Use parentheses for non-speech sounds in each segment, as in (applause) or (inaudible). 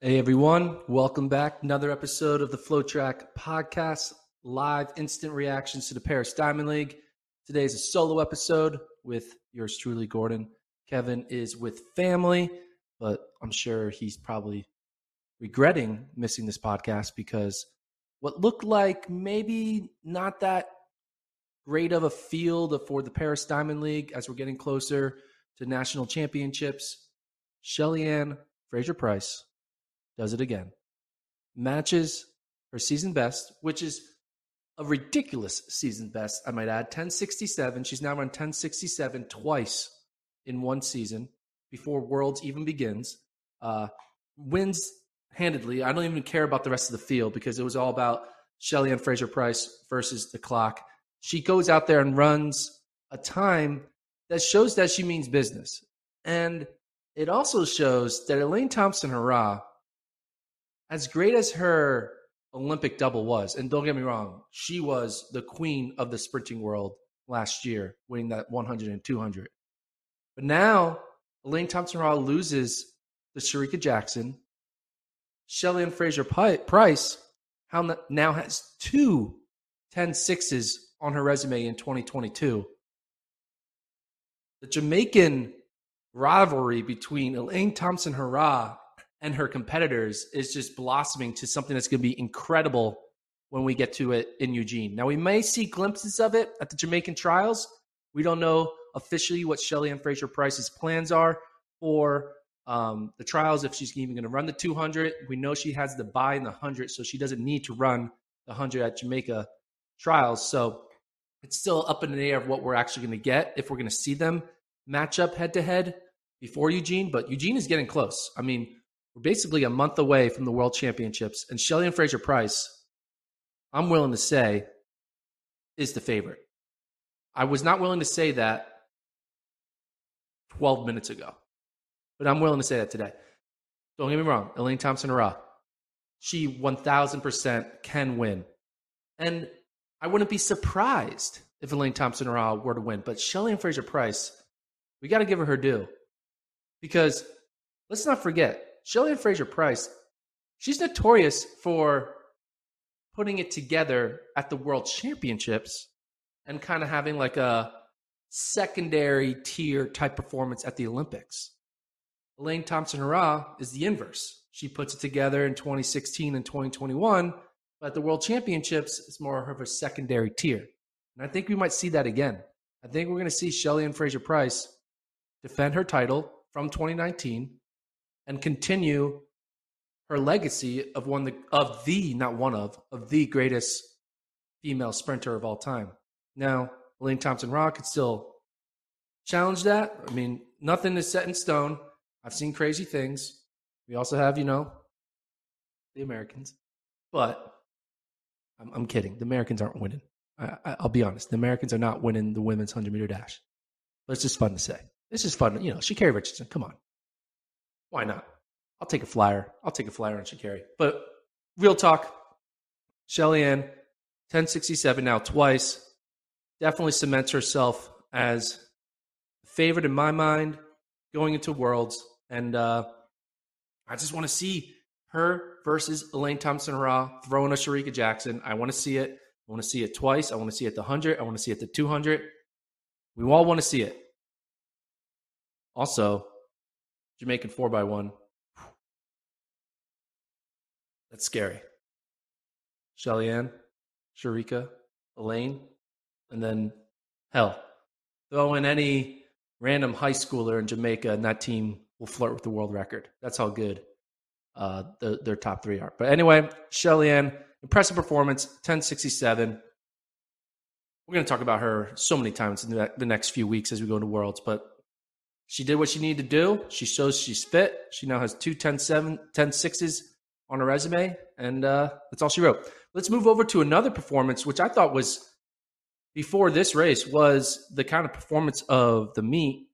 Hey everyone, welcome back. Another episode of the FloTrack podcast, live instant reactions to the Paris Diamond League. Today is a solo episode with yours truly, Gordon. Kevin is with family, but I'm sure he's probably regretting missing this podcast because what looked like maybe not that great of a field for the Paris Diamond League as we're getting closer to national championships. Shelly-Ann Fraser Pryce does it again. Matches her season best, which is a ridiculous season best, I might add. 1067. She's now run 1067 twice in one season before Worlds even begins. Uh, wins handedly. I don't even care about the rest of the field because it was all about Shelly-Ann Fraser Pryce versus the clock. She goes out there and runs a time that shows that she means business. And it also shows that Elaine Thompson Herah as great as her Olympic double was, and don't get me wrong, she was the queen of the sprinting world last year, winning that 100 and 200. But now, Elaine Thompson Herah loses to Shericka Jackson. Shelly-Ann Fraser Pryce now has two 10 sixes on her resume in 2022. The Jamaican rivalry between Elaine Thompson Herah and her competitors is just blossoming to something that's going to be incredible when we get to it in Eugene. Now, we may see glimpses of it at the Jamaican trials. We don't know officially what Shelly-Ann Fraser Pryce's plans are for um, the trials, if she's even going to run the 200. We know she has the buy in the 100, so she doesn't need to run the 100 at Jamaica trials. So it's still up in the air of what we're actually going to get if we're going to see them match up head to head before Eugene. But Eugene is getting close. I mean, we're basically a month away from the World Championships, and Shelly-Ann Fraser Pryce, I'm willing to say, is the favorite. I was not willing to say that 12 minutes ago, but I'm willing to say that today. Don't get me wrong, Elaine Thompson Herah, she 1000% can win. And I wouldn't be surprised if Elaine Thompson Herah were to win, but Shelly-Ann Fraser Pryce, we got to give her her due. Because let's not forget, Shelly-Ann Fraser Pryce, she's notorious for putting it together at the World Championships and kind of having like a secondary tier type performance at the Olympics. Elaine Thompson Herah is the inverse. She puts it together in 2016 and 2021, but the World Championships, is more of a secondary tier. And I think we might see that again. I think we're going to see Shelly-Ann Fraser Pryce defend her title from 2019 and continue her legacy of one of the not one of of the greatest female sprinter of all time. Now, Elaine Thompson Rock could still challenge that. I mean, nothing is set in stone. I've seen crazy things. We also have, you know, the Americans, but I'm, I'm kidding. The Americans aren't winning. I, will be honest. The Americans are not winning the women's 100 meter dash. But it's just fun to say. It's just fun. You know, Sha'Carri Richardson, come on. Why not? I'll take a flyer. I'll take a flyer on Sha'Carri. But real talk, Shelly-Ann, 1067 now twice, definitely cements herself as favorite in my mind going into Worlds. And uh, I just want to see her versus Elaine Thompson Herah throwing a Shericka Jackson. I want to see it. I want to see it twice. I want to see it the 100. I want to see it the 200. We all want to see it. Also, Jamaican four by one. That's scary. Shelly-Ann, Shericka, Elaine, and then hell, throw in any random high schooler in Jamaica, and that team will flirt with the world record. That's how good uh, the, their top three are. But anyway, Shelly-Ann, impressive performance, 1067. We're going to talk about her so many times in the, the next few weeks as we go into Worlds, but she did what she needed to do. She shows she's fit. She now has two 10, 7, 10 sixes on her resume, and uh, that's all she wrote. Let's move over to another performance, which I thought was before this race was the kind of performance of the meet.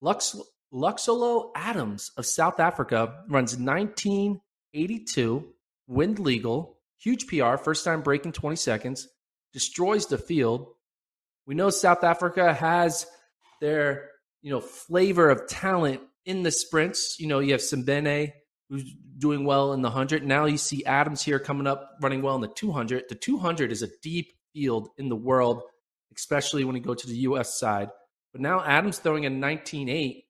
Lux Luxolo Adams of South Africa runs 1982, wind legal, huge PR, first time breaking 20 seconds, destroys the field. We know South Africa has their you know, flavor of talent in the sprints. You know, you have Simbine, who's doing well in the 100. Now you see Adams here coming up, running well in the 200. The 200 is a deep field in the world, especially when you go to the U.S. side. But now Adams throwing a 19.8.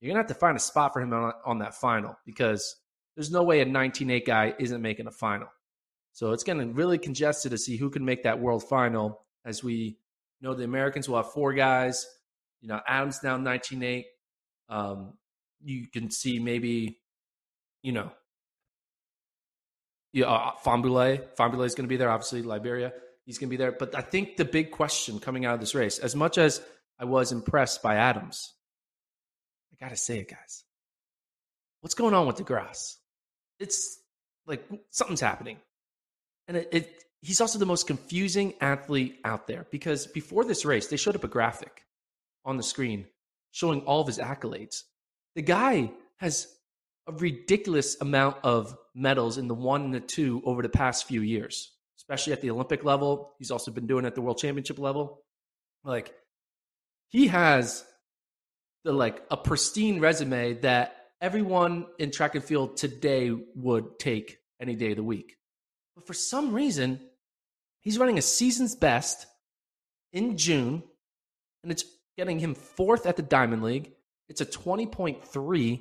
You're going to have to find a spot for him on, on that final because there's no way a 19.8 guy isn't making a final. So it's getting really congested to see who can make that world final. As we know, the Americans will have four guys. You know, Adams now 19.8. Um, you can see maybe, you know, yeah, uh, Fahnbulleh. Fahnbulleh is going to be there. Obviously, Liberia, he's going to be there. But I think the big question coming out of this race, as much as I was impressed by Adams, I got to say it, guys. What's going on with DeGrasse? It's like something's happening. And it, it, he's also the most confusing athlete out there because before this race, they showed up a graphic on the screen showing all of his accolades. The guy has a ridiculous amount of medals in the one and the two over the past few years, especially at the Olympic level. He's also been doing it at the World Championship level. Like he has the like a pristine resume that everyone in track and field today would take any day of the week. But for some reason, he's running a season's best in June, and it's getting him fourth at the Diamond League. It's a 20.3.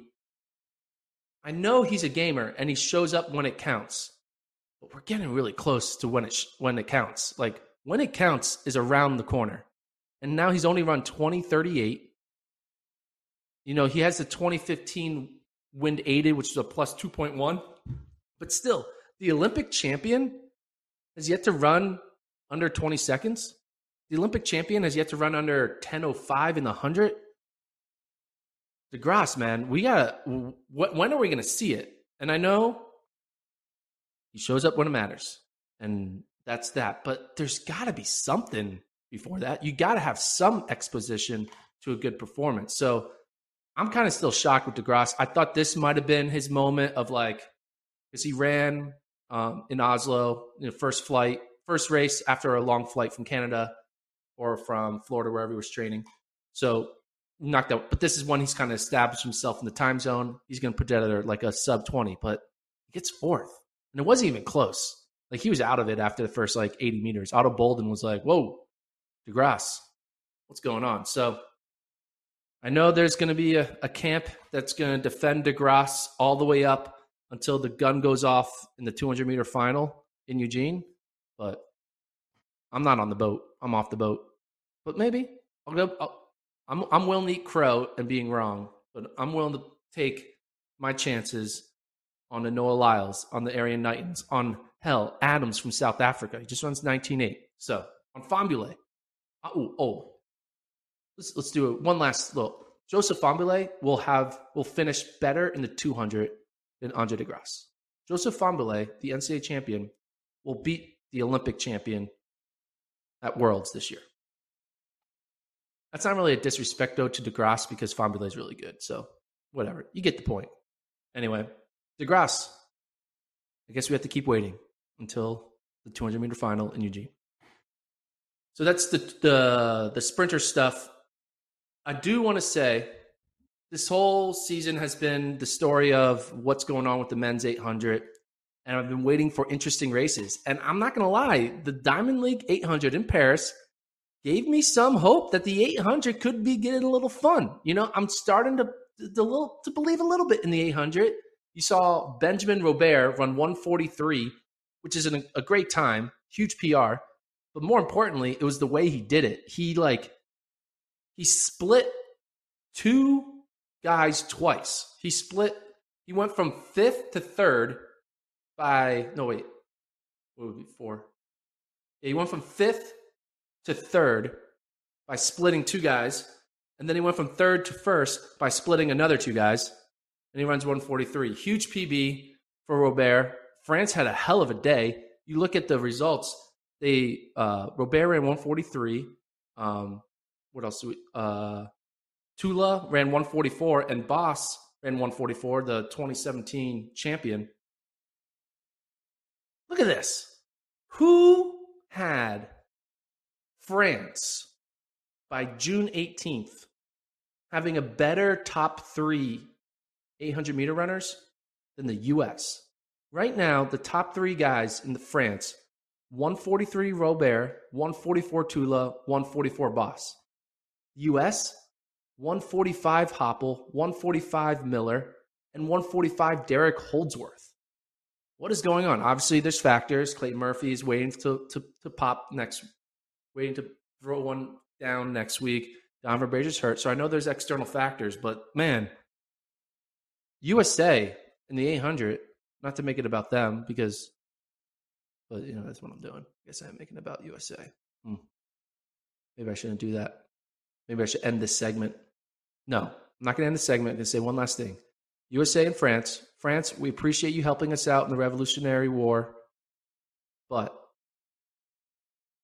I know he's a gamer and he shows up when it counts, but we're getting really close to when it sh- when it counts. Like when it counts is around the corner. And now he's only run 2038. You know, he has the 2015 wind aided, which is a plus 2.1. But still, the Olympic champion has yet to run under 20 seconds. The Olympic champion has yet to run under 10.05 in the 100. DeGrasse, man, we got to, when are we going to see it? And I know he shows up when it matters. And that's that. But there's got to be something before that. You got to have some exposition to a good performance. So I'm kind of still shocked with DeGrasse. I thought this might have been his moment of like, because he ran um, in Oslo, you know, first flight, first race after a long flight from Canada or from Florida, wherever he was training. So knocked out. But this is when he's kind of established himself in the time zone. He's going to put together like a sub 20, but he gets fourth. And it wasn't even close. Like he was out of it after the first like 80 meters. Ato Boldon was like, whoa, DeGrasse, what's going on? So I know there's going to be a, a camp that's going to defend DeGrasse all the way up until the gun goes off in the 200 meter final in Eugene. But I'm not on the boat. I'm off the boat. But maybe I'll go. I'll, I'm I'm willing to eat crow and being wrong, but I'm willing to take my chances on the Noah Lyles, on the Erriyon Knighton's, on hell Adams from South Africa. He just runs 19.8. So on Fahnbulleh. Uh, oh, oh, let's let's do it. One last look. Joseph Fahnbulleh will have will finish better in the 200 than Andre DeGrasse. Joseph Fahnbulleh, the NCAA champion, will beat the Olympic champion at Worlds this year. That's not really a disrespect though to DeGrasse because Fahnbulleh is really good. So whatever, you get the point. Anyway, DeGrasse. I guess we have to keep waiting until the 200 meter final in Eugene. So that's the the the sprinter stuff. I do want to say this whole season has been the story of what's going on with the men's 800 and I've been waiting for interesting races. And I'm not going to lie, the Diamond League 800 in Paris gave me some hope that the 800 could be getting a little fun. You know, I'm starting to to, little, to believe a little bit in the 800. You saw Benjamin Robert run 143, which is an, a great time, huge PR. But more importantly, it was the way he did it. He like he split two guys twice. He split. He went from fifth to third by no wait, what would be four? Yeah, he went from fifth to third by splitting two guys, and then he went from third to first by splitting another two guys, and he runs 143. Huge PB for Robert. France had a hell of a day. You look at the results. They uh, Robert ran 143. Um, what else? Do we, uh, Tual ran 144, and Bosse ran 144, the 2017 champion. Look at this. Who had France by June 18th having a better top three 800 meter runners than the US. Right now, the top three guys in the France 143 Robert, 144 Tual, 144 Bosse. US 145 Hoppel, 145 Miller, and 145 Derek Holdsworth. What is going on? Obviously, there's factors. Clayton Murphy is waiting to, to, to pop next, waiting to throw one down next week. Donavan Brazier's hurt. So I know there's external factors, but man, USA in the 800, not to make it about them because, but you know, that's what I'm doing. I guess I'm making about USA. Hmm. Maybe I shouldn't do that. Maybe I should end this segment. No, I'm not going to end the segment. I'm going to say one last thing. USA and France. France, we appreciate you helping us out in the Revolutionary War, but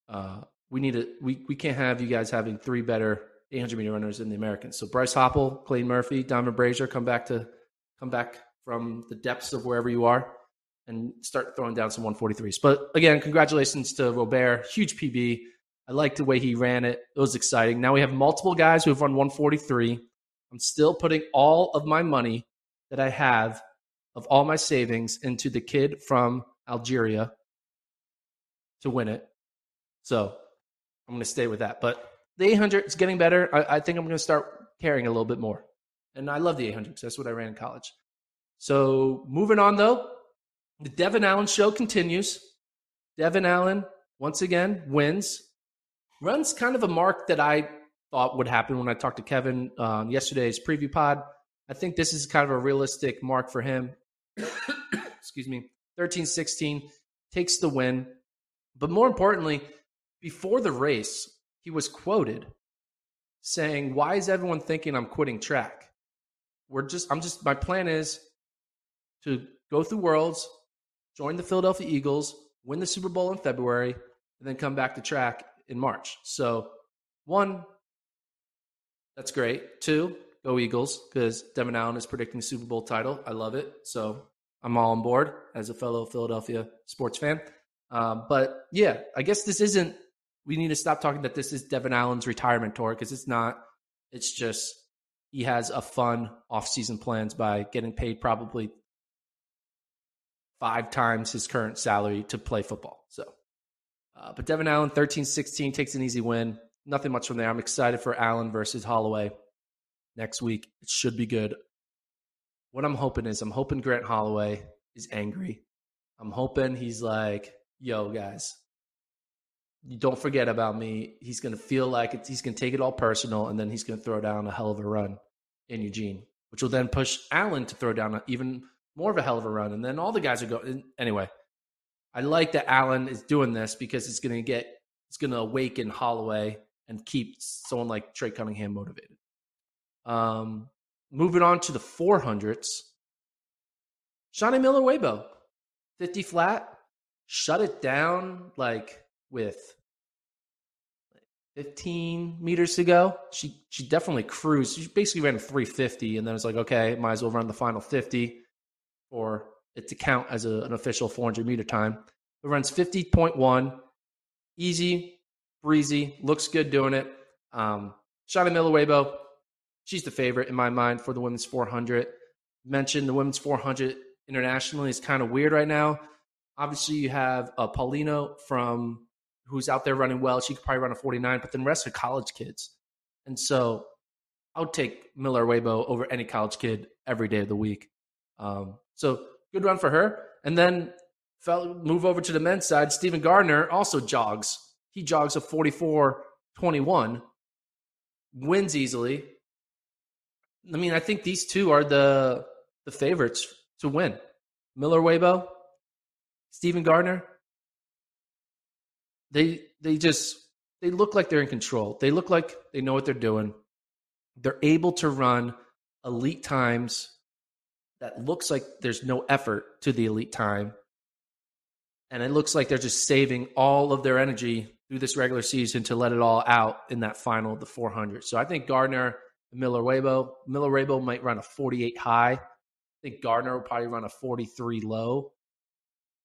uh, we need to. We we can't have you guys having three better 800 meter runners than the Americans. So Bryce Hoppel, Clayton Murphy, Donavan Brazier, come back to come back from the depths of wherever you are and start throwing down some 143s. But again, congratulations to Robert, huge PB. I like the way he ran it. It was exciting. Now we have multiple guys who have run 143. I'm still putting all of my money that I have of all my savings into the kid from Algeria to win it. So I'm going to stay with that. But the 800 is getting better. I, I think I'm going to start caring a little bit more. And I love the 800 because that's what I ran in college. So moving on, though, the Devin Allen show continues. Devin Allen, once again, wins. Runs kind of a mark that I thought would happen when I talked to Kevin on yesterday's preview pod. I think this is kind of a realistic mark for him. (coughs) Excuse me. 13 16 takes the win. But more importantly, before the race, he was quoted saying, Why is everyone thinking I'm quitting track? We're just, I'm just, my plan is to go through Worlds, join the Philadelphia Eagles, win the Super Bowl in February, and then come back to track in March. So, one, that's great. Two, go Eagles because Devin Allen is predicting Super Bowl title. I love it. So, I'm all on board as a fellow Philadelphia sports fan. Um, but yeah, I guess this isn't. We need to stop talking that this is Devin Allen's retirement tour because it's not. It's just he has a fun off-season plans by getting paid probably five times his current salary to play football. So, uh, but Devin Allen, 13-16, takes an easy win. Nothing much from there. I'm excited for Allen versus Holloway next week. It should be good. What I'm hoping is I'm hoping Grant Holloway is angry. I'm hoping he's like, yo, guys, don't forget about me. He's going to feel like he's going to take it all personal, and then he's going to throw down a hell of a run in Eugene, which will then push Allen to throw down even more of a hell of a run. And then all the guys are going. Anyway, I like that Allen is doing this because it's going to get, it's going to awaken Holloway and keep someone like Trey Cunningham motivated. Um, moving on to the 400s. Shaunae Miller Uibo, 50 flat, shut it down like with 15 meters to go. She she definitely cruised. She basically ran 350 and then it's like, okay, might as well run the final 50 for it to count as a, an official 400 meter time. It runs 50.1, easy, breezy, looks good doing it. Um, Shaunae Miller Uibo, she's the favorite in my mind for the women's 400. Mentioned the women's 400 internationally is kind of weird right now. Obviously, you have uh, Paulino from who's out there running well. She could probably run a 49, but then the rest are college kids. And so I would take Miller Uibo over any college kid every day of the week. Um, so good run for her. And then fell, move over to the men's side. Steven Gardiner also jogs. He jogs a 44 21, wins easily. I mean, I think these two are the the favorites to win. Miller Uibo, Steven Gardiner, they they just they look like they're in control. They look like they know what they're doing. They're able to run elite times that looks like there's no effort to the elite time. And it looks like they're just saving all of their energy through this regular season to let it all out in that final, the 400. So I think Gardiner, Miller Uibo, Miller Uibo might run a 48 high. I think Gardiner will probably run a 43 low.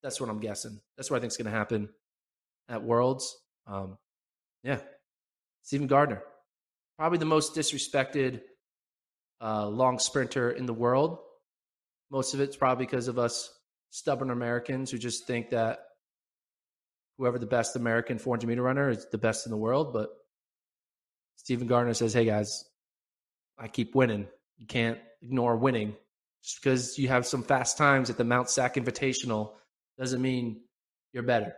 That's what I'm guessing. That's what I think is going to happen at Worlds. Um, yeah, Steven Gardiner, probably the most disrespected uh, long sprinter in the world. Most of it's probably because of us stubborn Americans who just think that whoever the best American 400 meter runner is the best in the world. But Steven Gardiner says, hey guys, I keep winning. You can't ignore winning. Just because you have some fast times at the Mount Sac Invitational doesn't mean you're better.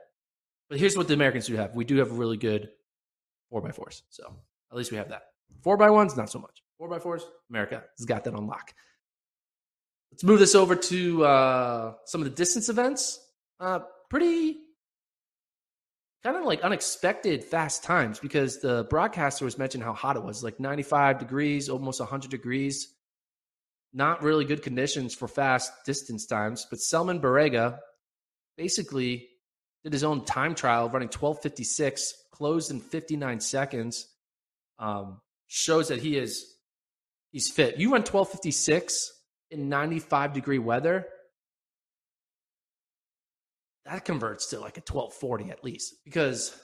But here's what the Americans do have. We do have a really good four by fours. So at least we have that. Four by ones, not so much. Four by fours, America has got that on lock. Let's move this over to uh, some of the distance events. Uh, pretty kind of like unexpected fast times because the broadcaster was mentioning how hot it was like 95 degrees, almost 100 degrees. Not really good conditions for fast distance times. But Selemon Barega basically did his own time trial running 1256, closed in 59 seconds. Um, shows that he is he's fit. You run 1256 in 95 degree weather, that converts to like a 1240 at least. Because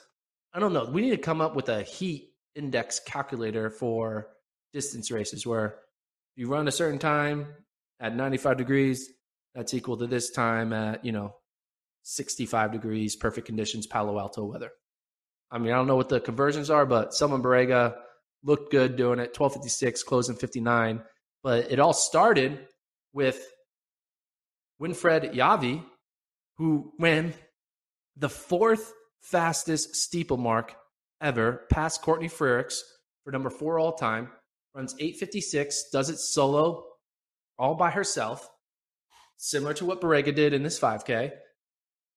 I don't know, we need to come up with a heat index calculator for distance races where you run a certain time at 95 degrees, that's equal to this time at, you know, 65 degrees, perfect conditions, Palo Alto weather. I mean, I don't know what the conversions are, but Selemon Barega looked good doing it. 1256, closing 59. But it all started with Winfred Yavi, who ran the fourth fastest steeple mark ever, past Courtney Frerichs for number four all time. Runs 856, does it solo, all by herself, similar to what Barega did in this 5K.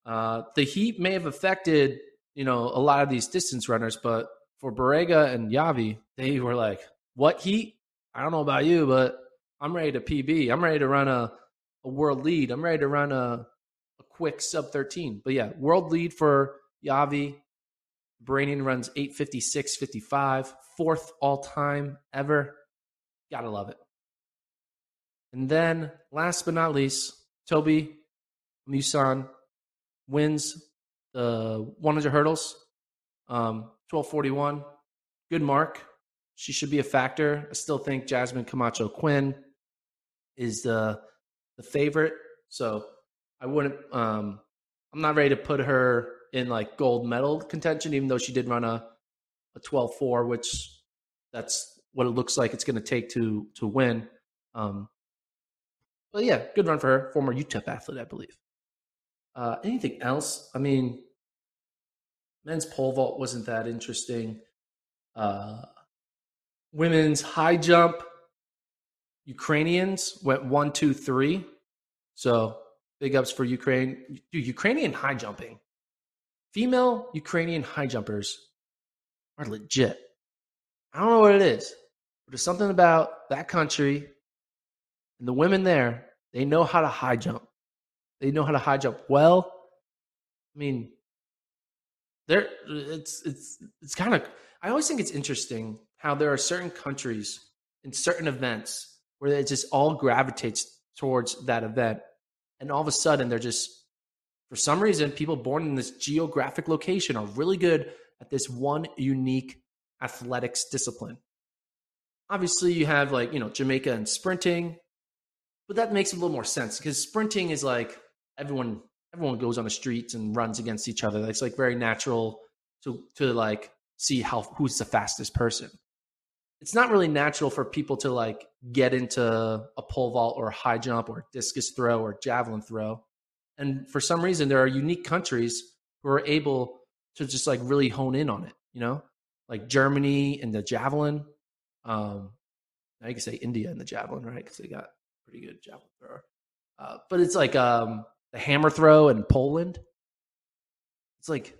Uh, the heat may have affected, you know, a lot of these distance runners, but for Barega and Yavi, they were like, "What heat? I don't know about you, but I'm ready to PB. I'm ready to run a, a world lead. I'm ready to run a, a quick sub 13. But yeah, world lead for Yavi. Bahraini runs 856 55, fourth all time ever. Gotta love it. And then last but not least, Tobi Amusan wins the 100 hurdles, um, 1241. Good mark. She should be a factor. I still think Jasmine Camacho Quinn is the the favorite. So I wouldn't. Um, I'm not ready to put her in like gold medal contention, even though she did run a a 12-4, which that's what it looks like it's going to take to to win. Um, but yeah, good run for her. Former UTEP athlete, I believe. Uh, anything else? I mean, men's pole vault wasn't that interesting. Uh, women's high jump Ukrainians went one, two, three. So big ups for Ukraine. Dude, Ukrainian high jumping. Female Ukrainian high jumpers are legit. I don't know what it is, but there's something about that country and the women there. They know how to high jump. They know how to high jump well. I mean, there it's it's it's kind of I always think it's interesting how there are certain countries in certain events where it just all gravitates towards that event. And all of a sudden, they're just, for some reason, people born in this geographic location are really good at this one unique athletics discipline. Obviously, you have like, you know, Jamaica and sprinting, but that makes a little more sense because sprinting is like everyone everyone goes on the streets and runs against each other. It's like very natural to to like see how who's the fastest person it's not really natural for people to like get into a pole vault or high jump or discus throw or javelin throw. And for some reason, there are unique countries who are able to just like really hone in on it, you know, like Germany and the javelin. Um, you can say India and the javelin, right? Because they got pretty good javelin thrower. Uh, but it's like um, the hammer throw in Poland. It's like,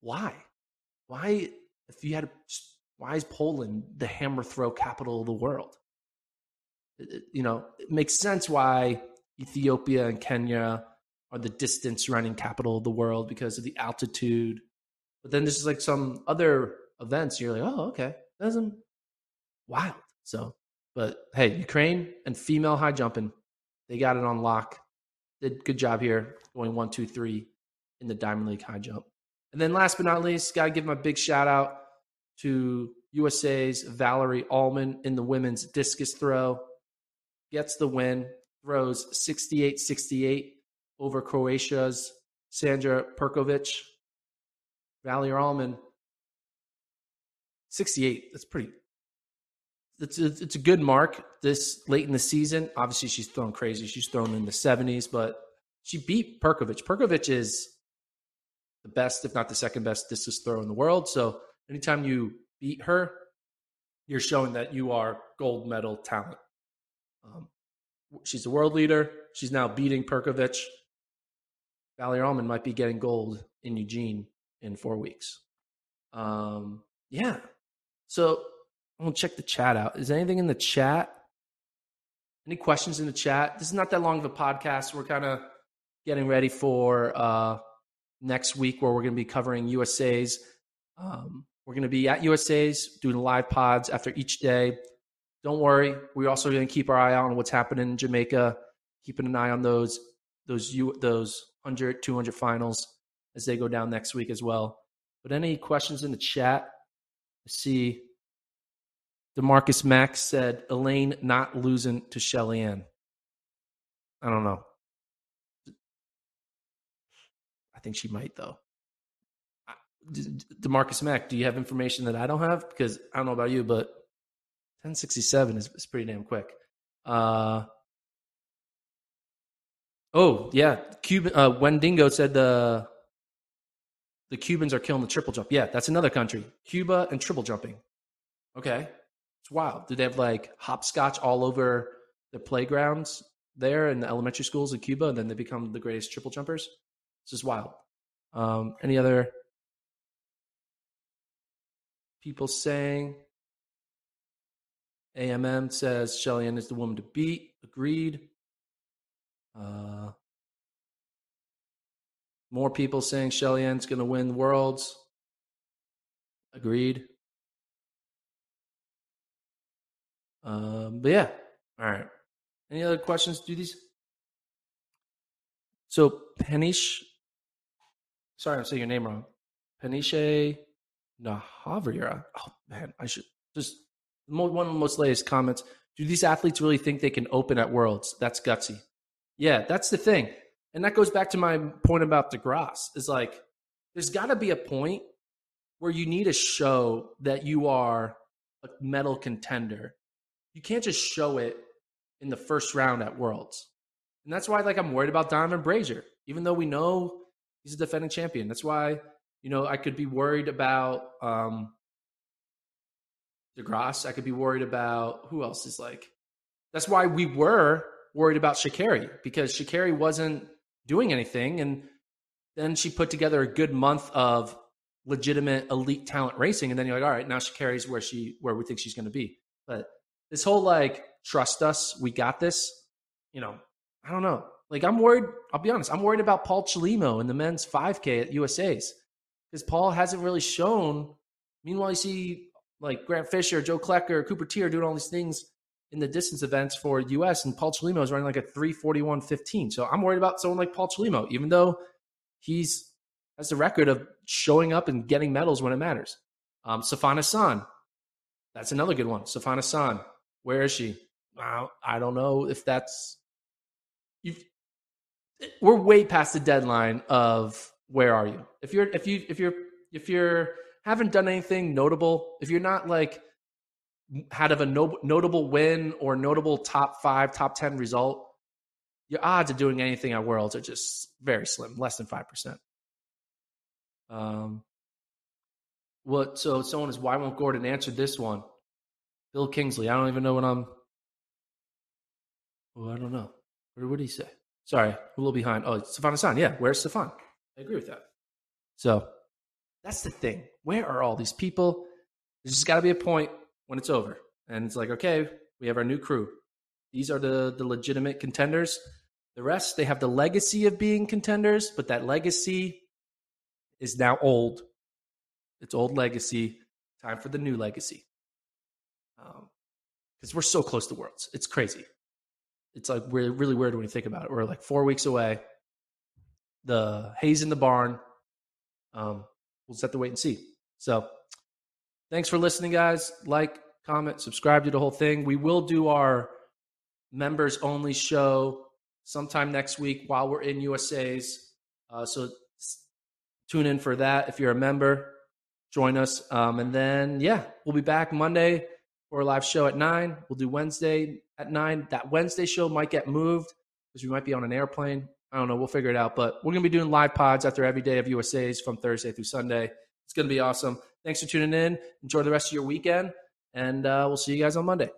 why? Why, if you had why is Poland the hammer throw capital of the world? It, you know, it makes sense why Ethiopia and Kenya are the distance running capital of the world because of the altitude. But then there's like some other events. You're like, oh, okay, that's wild. So, but hey, Ukraine and female high jumping, they got it on lock. Did good job here, going one, two, three in the Diamond League high jump. And then last but not least, got to give my big shout out to USA's Valarie Allman in the women's discus throw. Gets the win. throws 68 68 over Croatia's Sandra Perkovic. Valarie Allman, 68. That's pretty. It's a, it's a good mark this late in the season. Obviously, she's thrown crazy. She's thrown in the 70s, but she beat Perkovic. Perkovic is the best, if not the second best discus throw in the world. So anytime you beat her, you're showing that you are gold medal talent. Um, she's a world leader. She's now beating Perkovic. Valarie Allman might be getting gold in Eugene in four weeks. Um, yeah. So I'm gonna check the chat out. Is anything in the chat? Any questions in the chat? This is not that long of a podcast. We're kind of getting ready for uh, next week where we're going to be covering USA's. Um, we're going to be at USA's doing live pods after each day. Don't worry. We're also going to keep our eye on what's happening in Jamaica, keeping an eye on those those you those 100 200 finals as they go down next week as well. But any questions in the chat? See Demarcus Max said Elaine not losing to Shelly Ann. I don't know. I think she might though. Demarcus Mack, do you have information that I don't have? Because I don't know about you, but 1067 is, is pretty damn quick. Uh, oh yeah, Cuban. Uh, Wendigo said the the Cubans are killing the triple jump. Yeah, that's another country, Cuba and triple jumping. Okay, it's wild. Do they have like hopscotch all over the playgrounds there in the elementary schools in Cuba, and then they become the greatest triple jumpers? This is wild. Um, any other people saying? AMM says Shelly Ann is the woman to beat. Agreed. Uh, more people saying Shelly Ann's going to win worlds. Agreed. Um, but yeah, all right. Any other questions? Do these? So Penish, sorry, I'm saying your name wrong. Peniche Nahavira. Oh man, I should just one of the most latest comments. Do these athletes really think they can open at Worlds? That's gutsy. Yeah, that's the thing, and that goes back to my point about DeGrasse. Is like, there's got to be a point where you need to show that you are a medal contender you can't just show it in the first round at Worlds. And that's why like I'm worried about Donavan Brazier, even though we know he's a defending champion. That's why, you know, I could be worried about um DeGrasse. I could be worried about who else is like that's why we were worried about Sha'Carri because Sha'Carri wasn't doing anything. And then she put together a good month of legitimate elite talent racing. And then you're like, all right, now Sha'Carri's where she where we think she's gonna be. But this whole like trust us, we got this. You know, I don't know. Like I'm worried. I'll be honest. I'm worried about Paul Chelimo in the men's 5K at USA's because Paul hasn't really shown. Meanwhile, you see like Grant Fisher, Joe Klecker, Cooper Teare doing all these things in the distance events for US, and Paul Chelimo is running like a 341.15. So I'm worried about someone like Paul Chelimo, even though he's has the record of showing up and getting medals when it matters. Um, Sifan Hassan, that's another good one. Sifan Hassan, where is she? I don't know if that's. You've, we're way past the deadline of where are you? If you're if you if you're if you're haven't done anything notable, if you're not like had of a no, notable win or notable top five, top ten result, your odds of doing anything at Worlds are just very slim, less than five percent. Um, what? So someone is why won't Gordon answer this one? Bill Kingsley. I don't even know what I'm. Oh, I don't know. What did he say? Sorry, a little behind. Oh, Sifan Hassan. Yeah, where's Sifan? I agree with that. So that's the thing. Where are all these people? There's just got to be a point when it's over. And it's like, okay, we have our new crew. These are the, the legitimate contenders. The rest, they have the legacy of being contenders, but that legacy is now old. It's old legacy. Time for the new legacy because we're so close to Worlds. It's crazy. It's like we're really weird when you think about it. We're like four weeks away. The hay's in the barn. Um, we'll just have to wait and see. So, thanks for listening, guys. Like, comment, subscribe to the whole thing. We will do our members only show sometime next week while we're in USA's. Uh, so tune in for that if you're a member. Join us. Um, and then, yeah, we'll be back Monday for a live show at 9. We'll do Wednesday at 9. That Wednesday show might get moved because we might be on an airplane. I don't know. We'll figure it out. But we're going to be doing live pods after every day of USA's from Thursday through Sunday. It's going to be awesome. Thanks for tuning in. Enjoy the rest of your weekend. And uh, we'll see you guys on Monday.